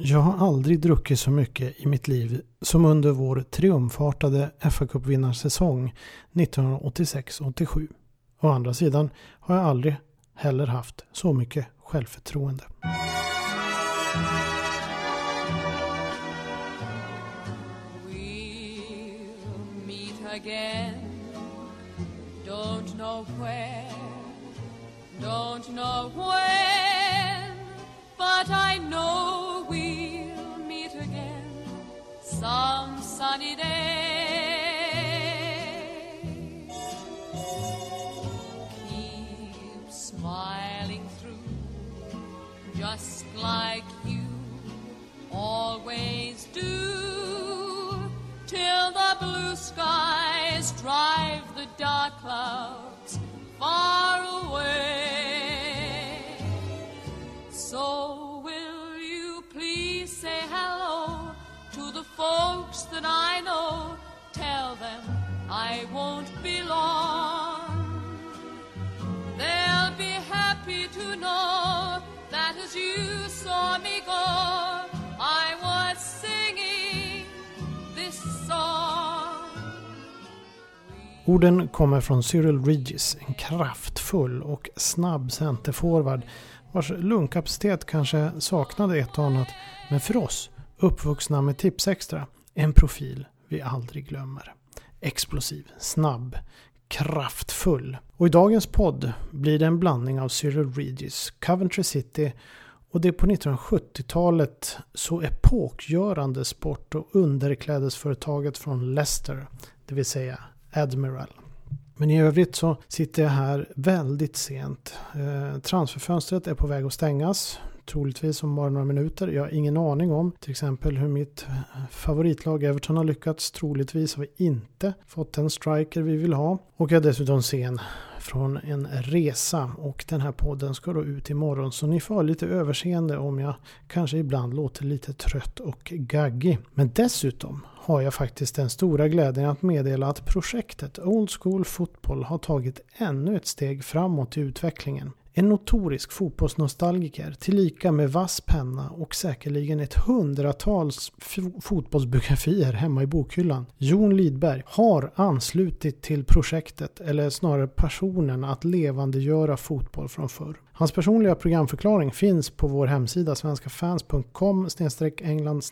Jag har aldrig druckit så mycket i mitt liv som under vår triumfartade fa Cup-vinnarsäsong 1986-87. Å andra sidan har jag aldrig heller haft så mycket självförtroende. We'll meet again. Don't know where, don't know where some sunny day. Keep smiling through, just like you always do, till the blue skies drive the dark clouds Orden kommer från Cyril Regis, en kraftfull och snabb centerforward vars lungkapacitet kanske saknade ett och annat, men för oss, uppvuxna med Tipsextra, en profil vi aldrig glömmer. Explosiv, snabb, kraftfull. Och i dagens podd blir det en blandning av Cyril Regis, Coventry City och det är på 1970-talet så epokgörande sport och underklädesföretaget från Leicester, det vill säga Admiral. Men i övrigt så sitter jag här väldigt sent. Eh, transferfönstret är på väg att stängas. Troligtvis om bara några minuter. Jag har ingen aning om till exempel hur mitt eh, favoritlag Everton har lyckats. Troligtvis har vi inte fått den striker vi vill ha. Och jag är dessutom sen från en resa och den här podden ska då ut imorgon så ni får ha lite överseende om jag kanske ibland låter lite trött och gaggig. Men dessutom har jag faktiskt den stora glädjen att meddela att projektet Old School Football har tagit ännu ett steg framåt i utvecklingen. En notorisk fotbollsnostalgiker tillika med vass penna och säkerligen ett hundratals fotbollsbiografier hemma i bokhyllan. Jon Lidberg har anslutit till projektet, eller snarare passionen att levandegöra fotboll från förr. Hans personliga programförklaring finns på vår hemsida svenskafans.com england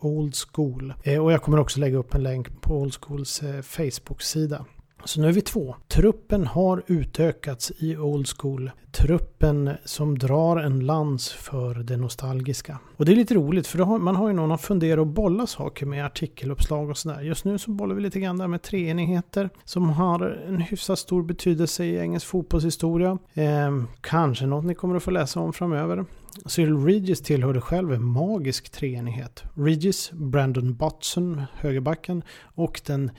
old school. Eh, och jag kommer också lägga upp en länk på Old Schools eh, Facebook-sida. Så nu är vi två. Truppen har utökats i Old School. Truppen som drar en lans för det nostalgiska. Och det är lite roligt för har, man har ju någon att fundera och bolla saker med artikeluppslag och sådär. Just nu så bollar vi lite grann där med treenigheter som har en hyfsat stor betydelse i engelsk fotbollshistoria. Eh, kanske något ni kommer att få läsa om framöver. Cyril Regis tillhörde själv en magisk treenighet. Regis, Brandon Botson, högerbacken och den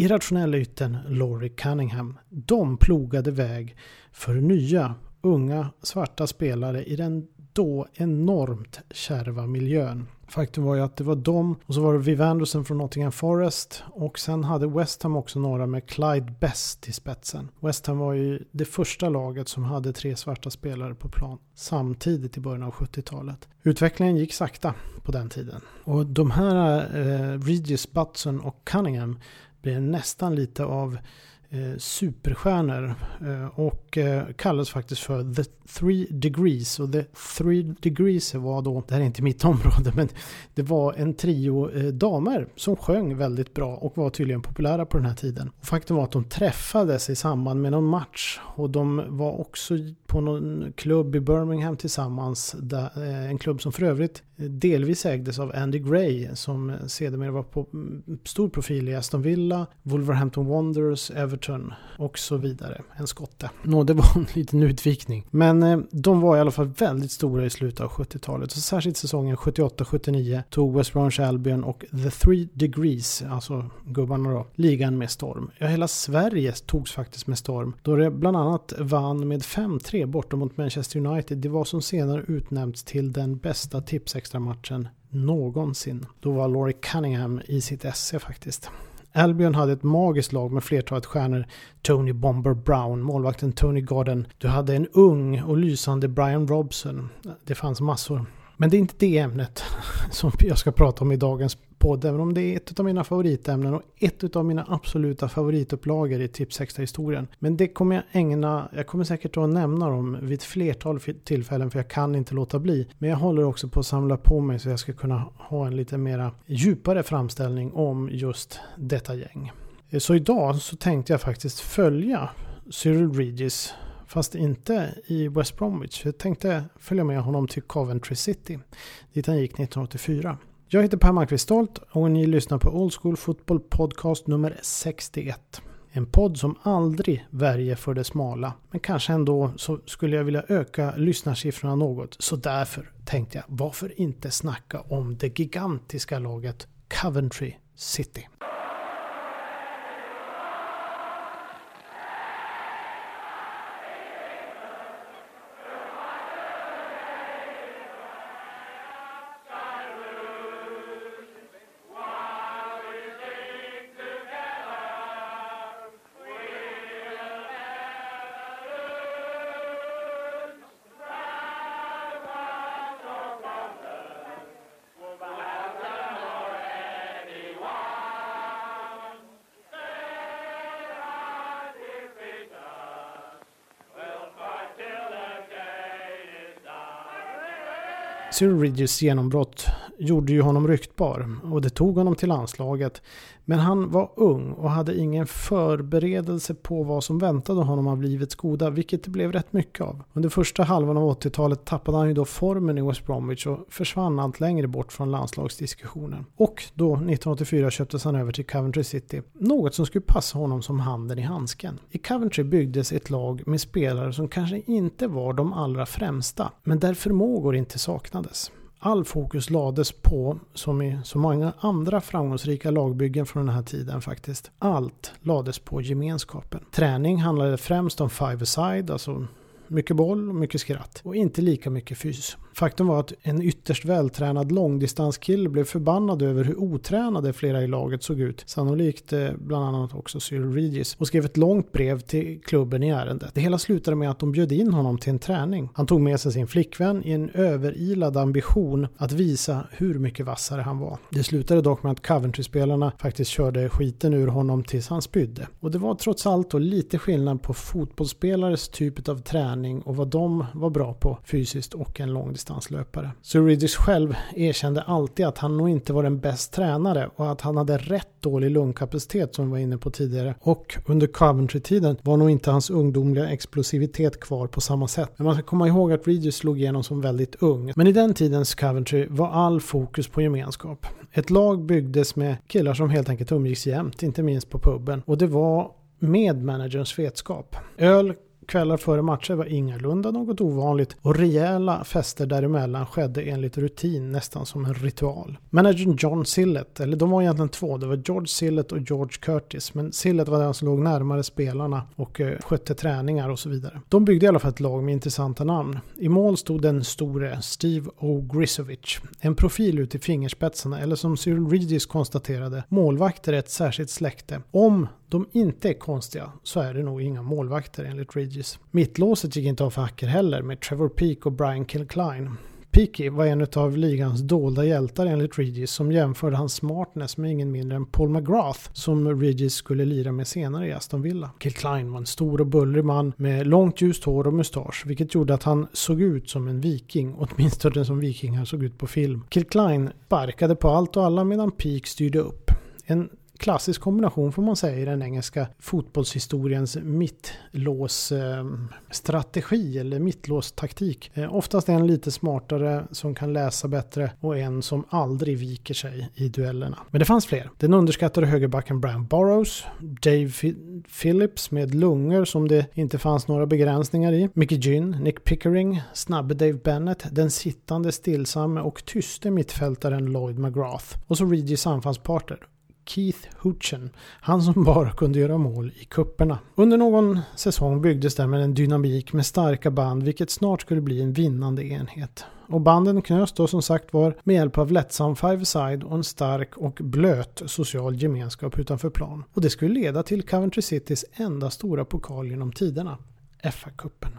irrationella ytten Laurie Cunningham. De plogade väg för nya, unga, svarta spelare i den då enormt kärva miljön. Faktum var ju att det var de och så var det Viv Anderson från Nottingham Forest och sen hade West Ham också några med Clyde Best i spetsen. West Ham var ju det första laget som hade tre svarta spelare på plan samtidigt i början av 70-talet. Utvecklingen gick sakta på den tiden. Och de här eh, Regis, Butson och Cunningham blir nästan lite av eh, superstjärnor eh, och eh, kallas faktiskt för The Three Degrees. Och The Three Degrees var då, det här är inte mitt område, men det var en trio eh, damer som sjöng väldigt bra och var tydligen populära på den här tiden. Och faktum var att de träffades i samband med någon match och de var också på någon klubb i Birmingham tillsammans. Eh, en klubb som för övrigt delvis ägdes av Andy Gray som sedermera var på mm, stor profil i Aston Villa, Wolverhampton Wanderers, Everton och så vidare. En skotte. Nå, det var en liten utvikning. Men eh, de var i alla fall väldigt stora i slutet av 70-talet. Så särskilt säsongen 78-79 tog West Bromwich Albion och The Three Degrees, alltså gubbarna då, ligan med storm. Ja, hela Sverige togs faktiskt med storm. Då det bland annat vann med 5-3 borta mot Manchester United. Det var som senare utnämnts till den bästa tipsextra-matchen någonsin. Då var Laurie Cunningham i sitt esse faktiskt. Albion hade ett magiskt lag med flertalet stjärnor. Tony Bomber Brown, målvakten Tony Garden, Du hade en ung och lysande Brian Robson. Det fanns massor. Men det är inte det ämnet som jag ska prata om i dagens podd, även om det är ett av mina favoritämnen och ett av mina absoluta favoritupplagor i Tips historien Men det kommer jag ägna, jag kommer säkert att nämna dem vid ett flertal tillfällen för jag kan inte låta bli. Men jag håller också på att samla på mig så jag ska kunna ha en lite mera djupare framställning om just detta gäng. Så idag så tänkte jag faktiskt följa Cyril Regis Fast inte i West Bromwich. Jag tänkte följa med honom till Coventry City. Dit han gick 1984. Jag heter Per Markvist Stolt och ni lyssnar på Old School Football Podcast nummer 61. En podd som aldrig värjer för det smala. Men kanske ändå så skulle jag vilja öka lyssnarsiffrorna något. Så därför tänkte jag, varför inte snacka om det gigantiska laget Coventry City. Cyril Ridges genombrott gjorde ju honom ryktbar och det tog honom till landslaget. Men han var ung och hade ingen förberedelse på vad som väntade honom av livets goda, vilket det blev rätt mycket av. Under första halvan av 80-talet tappade han ju då formen i West Bromwich och försvann allt längre bort från landslagsdiskussionen. Och då 1984 köptes han över till Coventry City, något som skulle passa honom som handen i handsken. I Coventry byggdes ett lag med spelare som kanske inte var de allra främsta, men där förmågor inte saknades all fokus lades på, som i så många andra framgångsrika lagbyggen från den här tiden faktiskt, allt lades på gemenskapen. Träning handlade främst om five-a-side, alltså mycket boll och mycket skratt. Och inte lika mycket fys. Faktum var att en ytterst vältränad långdistanskille blev förbannad över hur otränade flera i laget såg ut. Sannolikt eh, bland annat också Cyril Regis. Och skrev ett långt brev till klubben i ärendet. Det hela slutade med att de bjöd in honom till en träning. Han tog med sig sin flickvän i en överilad ambition att visa hur mycket vassare han var. Det slutade dock med att Coventry-spelarna faktiskt körde skiten ur honom tills han spydde. Och det var trots allt då lite skillnad på fotbollsspelares typ av träning och vad de var bra på fysiskt och en långdistanslöpare. Så Riddish själv erkände alltid att han nog inte var den bäst tränare och att han hade rätt dålig lungkapacitet som vi var inne på tidigare. Och under Coventry-tiden var nog inte hans ungdomliga explosivitet kvar på samma sätt. Men man ska komma ihåg att Regis slog igenom som väldigt ung. Men i den tidens Coventry var all fokus på gemenskap. Ett lag byggdes med killar som helt enkelt umgicks jämt, inte minst på puben. Och det var med managerns vetskap. Öl, kvällar före matcher var ingalunda något ovanligt och rejäla fester däremellan skedde enligt rutin nästan som en ritual. Managern John Sillett, eller de var egentligen två, det var George Sillett och George Curtis, men Sillett var den som låg närmare spelarna och eh, skötte träningar och så vidare. De byggde i alla fall ett lag med intressanta namn. I mål stod den store Steve O. Grisovich, en profil ut i fingerspetsarna, eller som Cyril Regis konstaterade, målvakter är ett särskilt släkte. Om de inte är konstiga så är det nog inga målvakter enligt Regis. Mittlåset gick inte av för hacker heller med Trevor Peak och Brian Kilcline. Peaky var en av ligans dolda hjältar enligt Regis som jämförde hans smartness med ingen mindre än Paul McGrath som Regis skulle lira med senare i Aston Villa. Kilcline var en stor och bullrig man med långt ljust hår och mustasch vilket gjorde att han såg ut som en viking, åtminstone som vikingar såg ut på film. Kilcline sparkade på allt och alla medan Peak styrde upp. En klassisk kombination får man säga i den engelska fotbollshistoriens mittlåsstrategi eller mittlåstaktik. Eh, oftast en lite smartare som kan läsa bättre och en som aldrig viker sig i duellerna. Men det fanns fler. Den underskattade högerbacken Brian Burrows, Dave Phillips med lungor som det inte fanns några begränsningar i, Mickey Gyn, Nick Pickering, snabbe Dave Bennett, den sittande stillsamme och tyste mittfältaren Lloyd McGrath och så Regis anfallspartner Keith Hutchen. Han som bara kunde göra mål i kupperna. Under någon säsong byggdes därmed en dynamik med starka band vilket snart skulle bli en vinnande enhet. Och banden knöts då som sagt var med hjälp av lättsam five-side och en stark och blöt social gemenskap utanför plan. Och det skulle leda till Coventry Citys enda stora pokal genom tiderna, FA-cupen.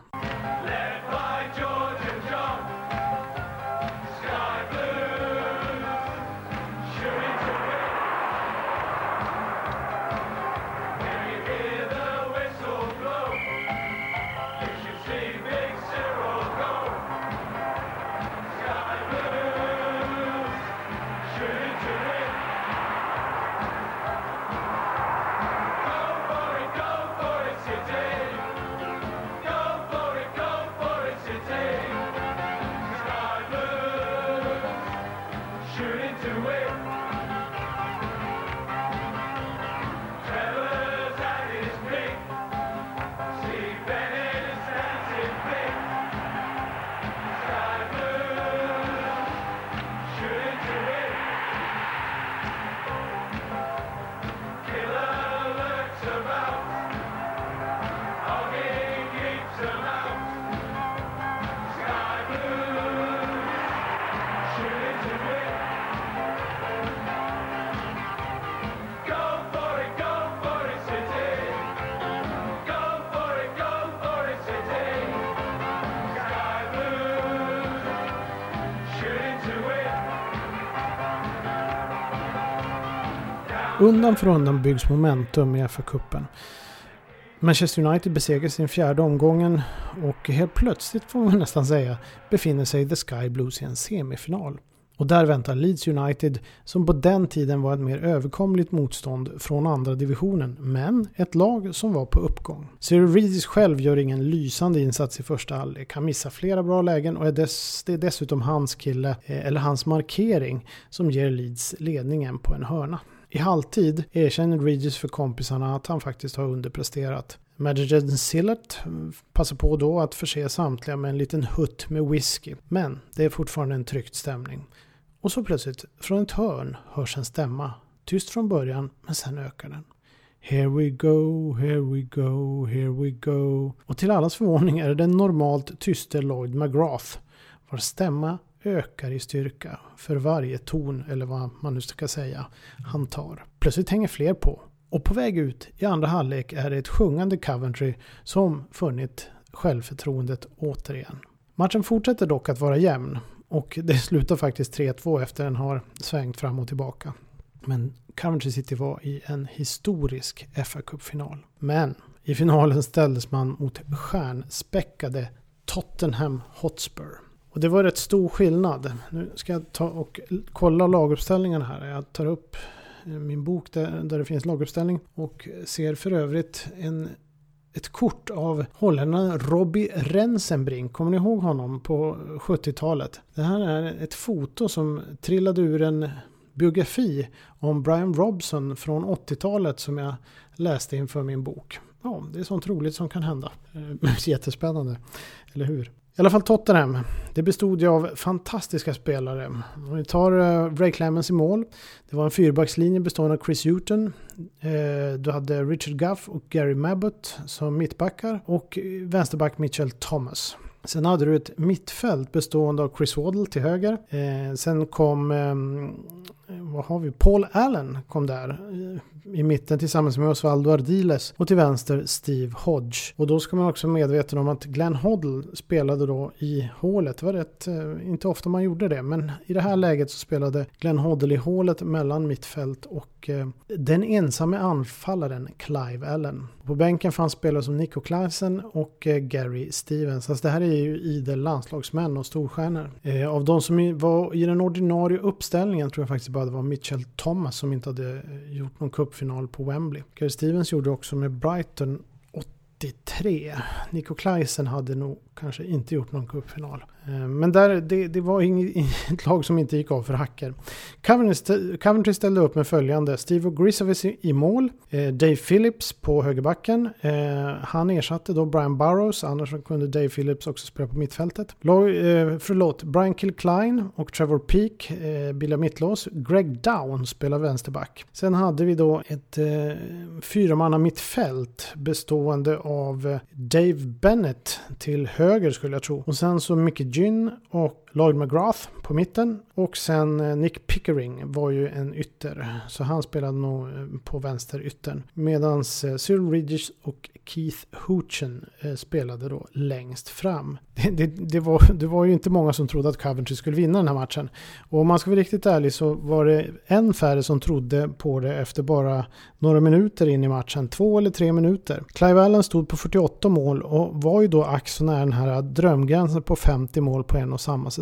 Undan för undan byggs momentum i FA-cupen. Manchester United besegrar sin fjärde omgången och helt plötsligt får man nästan säga befinner sig The Sky Blues i en semifinal. Och där väntar Leeds United som på den tiden var ett mer överkomligt motstånd från andra divisionen men ett lag som var på uppgång. Cyril Reedis själv gör ingen lysande insats i första halvlek. Han missar flera bra lägen och är dess, det är dessutom hans kille, eh, eller hans markering, som ger Leeds ledningen på en hörna. I halvtid erkänner Regis för kompisarna att han faktiskt har underpresterat. Madeleine Sillett passar på då att förse samtliga med en liten hutt med whisky. Men det är fortfarande en tryckt stämning. Och så plötsligt, från ett hörn, hörs en stämma. Tyst från början, men sen ökar den. Here we go, here we go, here we go. Och till allas förvåning är det den normalt tyste Lloyd McGrath vars stämma ökar i styrka för varje ton, eller vad man nu ska säga, han tar. Plötsligt hänger fler på. Och på väg ut i andra halvlek är det ett sjungande Coventry som funnit självförtroendet återigen. Matchen fortsätter dock att vara jämn och det slutar faktiskt 3-2 efter den har svängt fram och tillbaka. Men Coventry City var i en historisk fa Cup-final. Men i finalen ställdes man mot stjärnspäckade Tottenham Hotspur. Och det var rätt stor skillnad. Nu ska jag ta och kolla laguppställningarna här. Jag tar upp eh, min bok där, där det finns laguppställning och ser för övrigt en, ett kort av holländaren Robbie Rensenbrink. Kommer ni ihåg honom på 70-talet? Det här är ett foto som trillade ur en biografi om Brian Robson från 80-talet som jag läste inför min bok. Ja, det är sånt roligt som kan hända. Eh, jättespännande, eller hur? I alla fall Tottenham. Det bestod ju av fantastiska spelare. Om vi tar eh, Ray Clemens i mål. Det var en fyrbackslinje bestående av Chris Hughton. Eh, du hade Richard Guff och Gary Mabbott som mittbackar. Och vänsterback Mitchell Thomas. Sen hade du ett mittfält bestående av Chris Waddle till höger. Eh, sen kom, ehm, vad har vi, Paul Allen kom där eh, i mitten tillsammans med Osvaldo Ardiles och till vänster Steve Hodge. Och då ska man också vara medveten om att Glenn Hoddle spelade då i hålet. Det var rätt, eh, inte ofta man gjorde det, men i det här läget så spelade Glenn Hoddle i hålet mellan mittfält och och eh, den ensamme anfallaren Clive Allen. På bänken fanns spelare som Nico Klaisen och eh, Gary Stevens. Alltså det här är ju idel landslagsmän och storstjärnor. Eh, av de som var i den ordinarie uppställningen tror jag faktiskt bara det var Mitchell Thomas som inte hade gjort någon cupfinal på Wembley. Gary Stevens gjorde också med Brighton 83. Nico Klaisen hade nog kanske inte gjort någon cupfinal. Eh, men där, det, det var inget lag som inte gick av för hacker. Coventry ställde upp med följande. Steve Grisovic i mål. Eh, Dave Phillips på högerbacken. Eh, han ersatte då Brian Burrows. Annars kunde Dave Phillips också spela på mittfältet. Förlåt, Brian Kilcline och Trevor Peak bildar mittlås. Greg Down spelar vänsterback. Sen hade vi då ett fyramanna mittfält bestående av Dave Bennett till höger skulle jag tro. Och sen så Mickey Gyn och Lloyd McGrath på mitten. Och sen eh, Nick Pickering var ju en ytter. Så han spelade nog eh, på vänster yttern. Medan eh, Cyril Ridges och Keith Hoochen spelade då längst fram. Det, det, det, var, det var ju inte många som trodde att Coventry skulle vinna den här matchen. Och om man ska vara riktigt ärlig så var det en färre som trodde på det efter bara några minuter in i matchen. Två eller tre minuter. Clive Allen stod på 48 mål och var ju då ax så nära den här drömgränsen på 50 mål på en och samma säsong.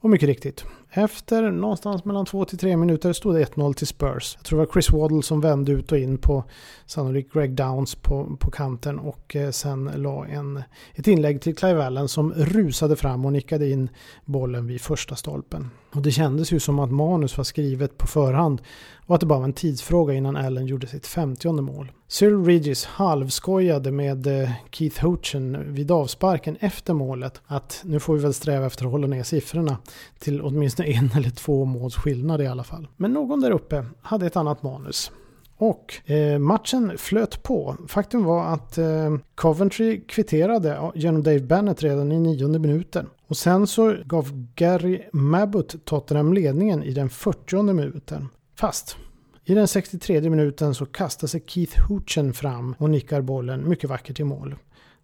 Och mycket riktigt, efter någonstans mellan 2 till 3 minuter stod det 1-0 till Spurs. Jag tror det var Chris Waddle som vände ut och in på sannolikt Greg Downs på, på kanten och eh, sen la en, ett inlägg till Clive Allen som rusade fram och nickade in bollen vid första stolpen. Och det kändes ju som att manus var skrivet på förhand och att det bara var en tidsfråga innan Allen gjorde sitt 50 mål. Cyril Regis halvskojade med eh, Keith Houchen vid avsparken efter målet att nu får vi väl sträva efter att hålla ner siffrorna till åtminstone en eller två måls skillnad i alla fall. Men någon där uppe hade ett annat manus. Och eh, matchen flöt på. Faktum var att eh, Coventry kvitterade genom Dave Bennett redan i nionde minuten. Och sen så gav Gary Mabbott Tottenham ledningen i den 40 minuten. Fast i den 63 minuten så kastar sig Keith Hoochen fram och nickar bollen mycket vackert i mål.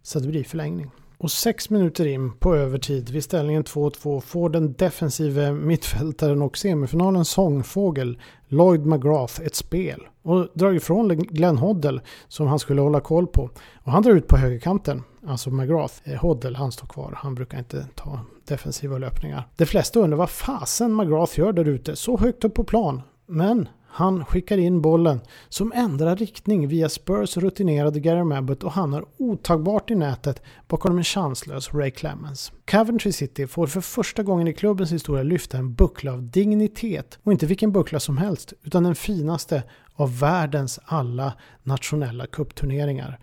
Så det blir förlängning. Och sex minuter in på övertid vid ställningen 2-2 får den defensive mittfältaren och semifinalens sångfågel Lloyd McGrath ett spel och drar ifrån Glenn Hoddle som han skulle hålla koll på. Och han drar ut på högerkanten, alltså McGrath. Eh, Hoddle han står kvar, han brukar inte ta defensiva löpningar. De flesta undrar vad fasen McGrath gör där ute så högt upp på plan. Men han skickar in bollen som ändrar riktning via Spurs rutinerade Gary Mabbott och hamnar otagbart i nätet bakom en chanslös Ray Clemens. Coventry City får för första gången i klubbens historia lyfta en buckla av dignitet och inte vilken buckla som helst utan den finaste av världens alla nationella kuppturneringar,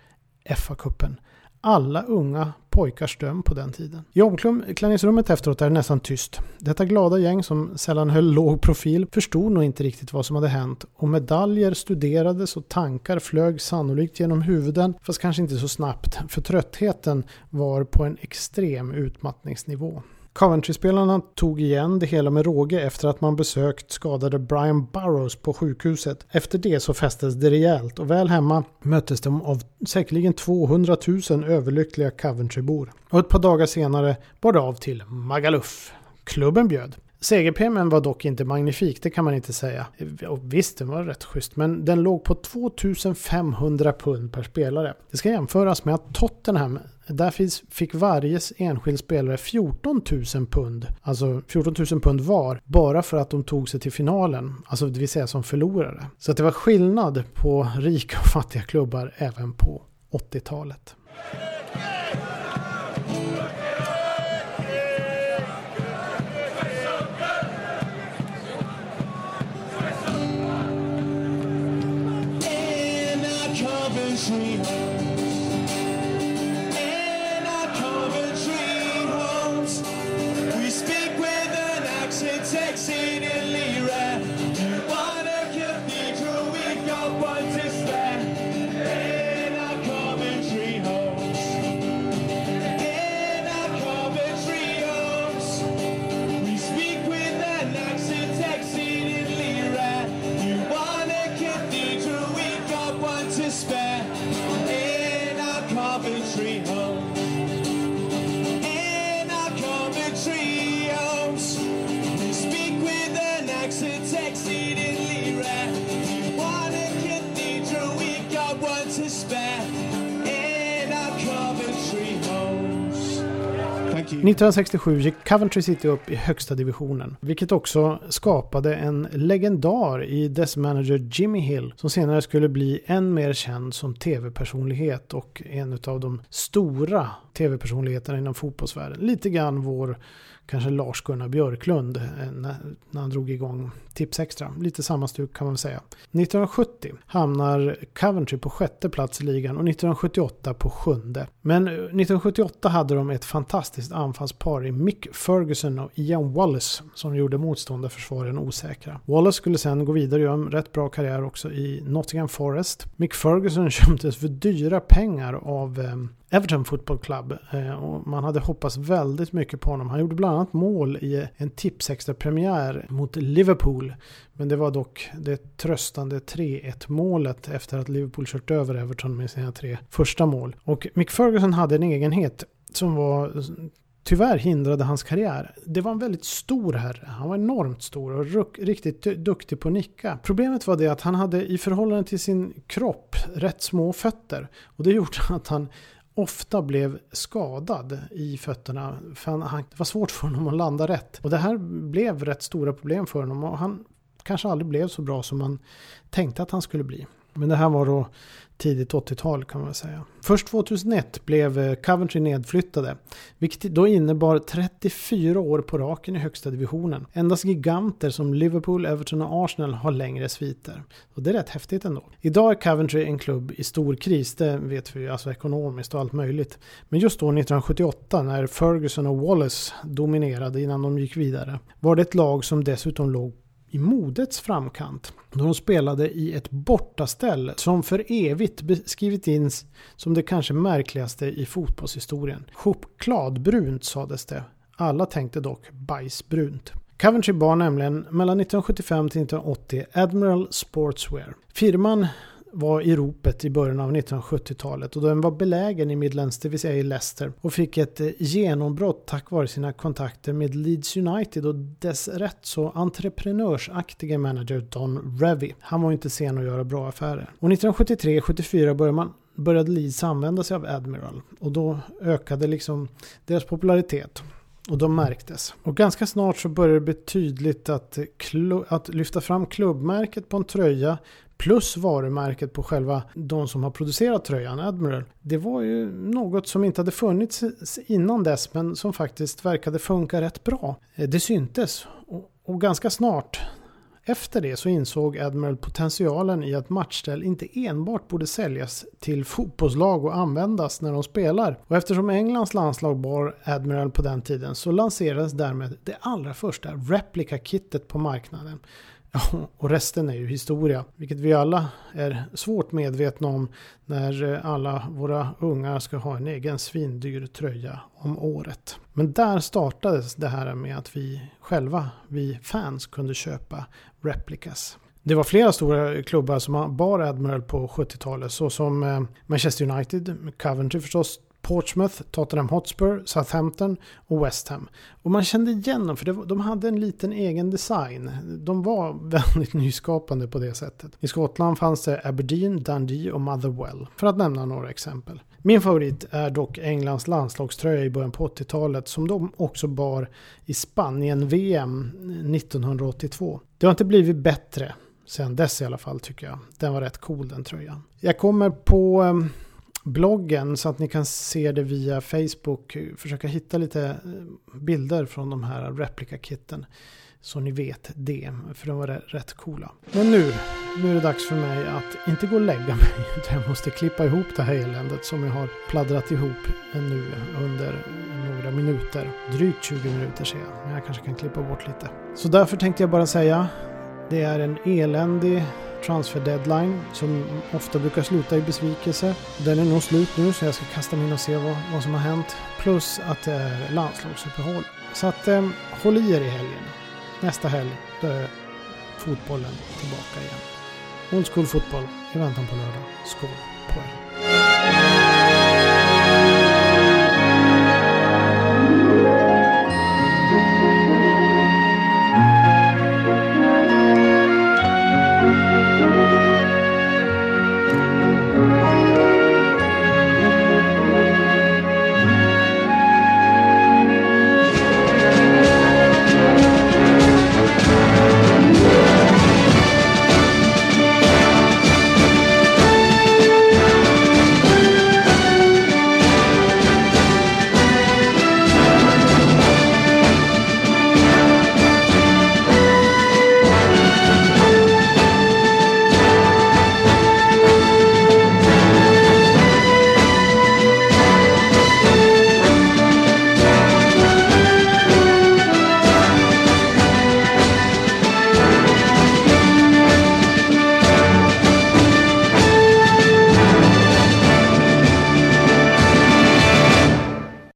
FA-cupen alla unga pojkars dröm på den tiden. I omklädningsrummet efteråt är det nästan tyst. Detta glada gäng som sällan höll låg profil förstod nog inte riktigt vad som hade hänt och medaljer studerades och tankar flög sannolikt genom huvuden fast kanske inte så snabbt för tröttheten var på en extrem utmattningsnivå. Coventry-spelarna tog igen det hela med råge efter att man besökt skadade Brian Burrows på sjukhuset. Efter det så fästes det rejält och väl hemma möttes de av säkerligen 200 000 överlyckliga Coventrybor. Och ett par dagar senare bar det av till Magaluf. Klubben bjöd. Segerpremien var dock inte magnifik, det kan man inte säga. Och visst, den var rätt schysst, men den låg på 2500 pund per spelare. Det ska jämföras med att Tottenham där fick varje enskild spelare 14 000 pund, alltså 14 000 pund var, bara för att de tog sig till finalen, alltså det vill säga som förlorare. Så att det var skillnad på rika och fattiga klubbar även på 80-talet. 1967 gick Coventry City upp i högsta divisionen, vilket också skapade en legendar i dess manager Jimmy Hill, som senare skulle bli än mer känd som tv-personlighet och en av de stora tv-personligheterna inom fotbollsvärlden. Lite grann vår kanske Lars-Gunnar Björklund eh, när han drog igång Tipsextra. Lite samma stuk kan man säga. 1970 hamnar Coventry på sjätte plats i ligan och 1978 på sjunde. Men eh, 1978 hade de ett fantastiskt anfallspar i Mick Ferguson och Ian Wallace som gjorde motståndarförsvaren osäkra. Wallace skulle sen gå vidare och göra en rätt bra karriär också i Nottingham Forest. Mick Ferguson köptes för dyra pengar av eh, Everton Football Club. Eh, och man hade hoppats väldigt mycket på honom. Han gjorde bland annat mål i eh, en tipsextra premiär mot Liverpool. Men det var dock det tröstande 3-1 målet efter att Liverpool kört över Everton med sina tre första mål. Och Mick Ferguson hade en egenhet som var tyvärr hindrade hans karriär. Det var en väldigt stor herre. Han var enormt stor och riktigt duktig på att nicka. Problemet var det att han hade i förhållande till sin kropp rätt små fötter. Och det gjorde att han ofta blev skadad i fötterna. För han, han, det var svårt för honom att landa rätt. Och det här blev rätt stora problem för honom och han kanske aldrig blev så bra som man tänkte att han skulle bli. Men det här var då tidigt 80-tal kan man säga. Först 2001 blev eh, Coventry nedflyttade, vilket då innebar 34 år på raken i högsta divisionen. Endast giganter som Liverpool, Everton och Arsenal har längre sviter. Och det är rätt häftigt ändå. Idag är Coventry en klubb i stor kris, det vet vi ju alltså ekonomiskt och allt möjligt. Men just då 1978 när Ferguson och Wallace dominerade innan de gick vidare var det ett lag som dessutom låg i modets framkant. Då de spelade i ett bortaställ som för evigt beskrivit in som det kanske märkligaste i fotbollshistorien. Chokladbrunt sades det. Alla tänkte dock bajsbrunt. Coventry bar nämligen mellan 1975 till 1980 Admiral Sportswear. Firman var i ropet i början av 1970-talet och den var belägen i Midlands, det vill säga i Leicester och fick ett eh, genombrott tack vare sina kontakter med Leeds United och dess rätt så entreprenörsaktiga manager Don Revy. Han var inte sen att göra bra affärer. Och 1973-74 började man började Leeds använda sig av Admiral och då ökade liksom deras popularitet. Och de märktes. Och ganska snart så började det bli tydligt att, att lyfta fram klubbmärket på en tröja plus varumärket på själva de som har producerat tröjan, Admiral. Det var ju något som inte hade funnits innan dess men som faktiskt verkade funka rätt bra. Eh, det syntes och, och ganska snart efter det så insåg Admiral potentialen i att matchställ inte enbart borde säljas till fotbollslag och användas när de spelar. Och eftersom Englands landslag bar Admiral på den tiden så lanserades därmed det allra första replika-kittet på marknaden. Och resten är ju historia, vilket vi alla är svårt medvetna om när eh, alla våra ungar ska ha en egen svindyr tröja om året. Men där startades det här med att vi själva, vi fans, kunde köpa replicas. Det var flera stora klubbar som bar Admiral på 70-talet såsom eh, Manchester United, Coventry förstås, Portsmouth, Tottenham Hotspur, Southampton och West Ham. Och man kände igen dem för de hade en liten egen design. De var väldigt nyskapande på det sättet. I Skottland fanns det Aberdeen, Dundee och Motherwell. För att nämna några exempel. Min favorit är dock Englands landslagströja i början på 80-talet som de också bar i Spanien-VM 1982. Det har inte blivit bättre sen dess i alla fall tycker jag. Den var rätt cool den tröjan. Jag kommer på ehm, bloggen så att ni kan se det via Facebook. Försöka hitta lite eh, bilder från de här replikakitten. Så ni vet det, för de var rätt coola. Men nu, nu är det dags för mig att inte gå och lägga mig. Utan jag måste klippa ihop det här eländet som jag har pladdrat ihop nu under några minuter. Drygt 20 minuter ser jag, men jag kanske kan klippa bort lite. Så därför tänkte jag bara säga, det är en eländig transfer deadline som ofta brukar sluta i besvikelse. Den är nog slut nu så jag ska kasta mig in och se vad, vad som har hänt. Plus att det är landslagsuppehåll. Så att eh, håll i er i helgen. Nästa helg då är fotbollen tillbaka igen. Old school fotboll i väntan på lördag. Skål på er!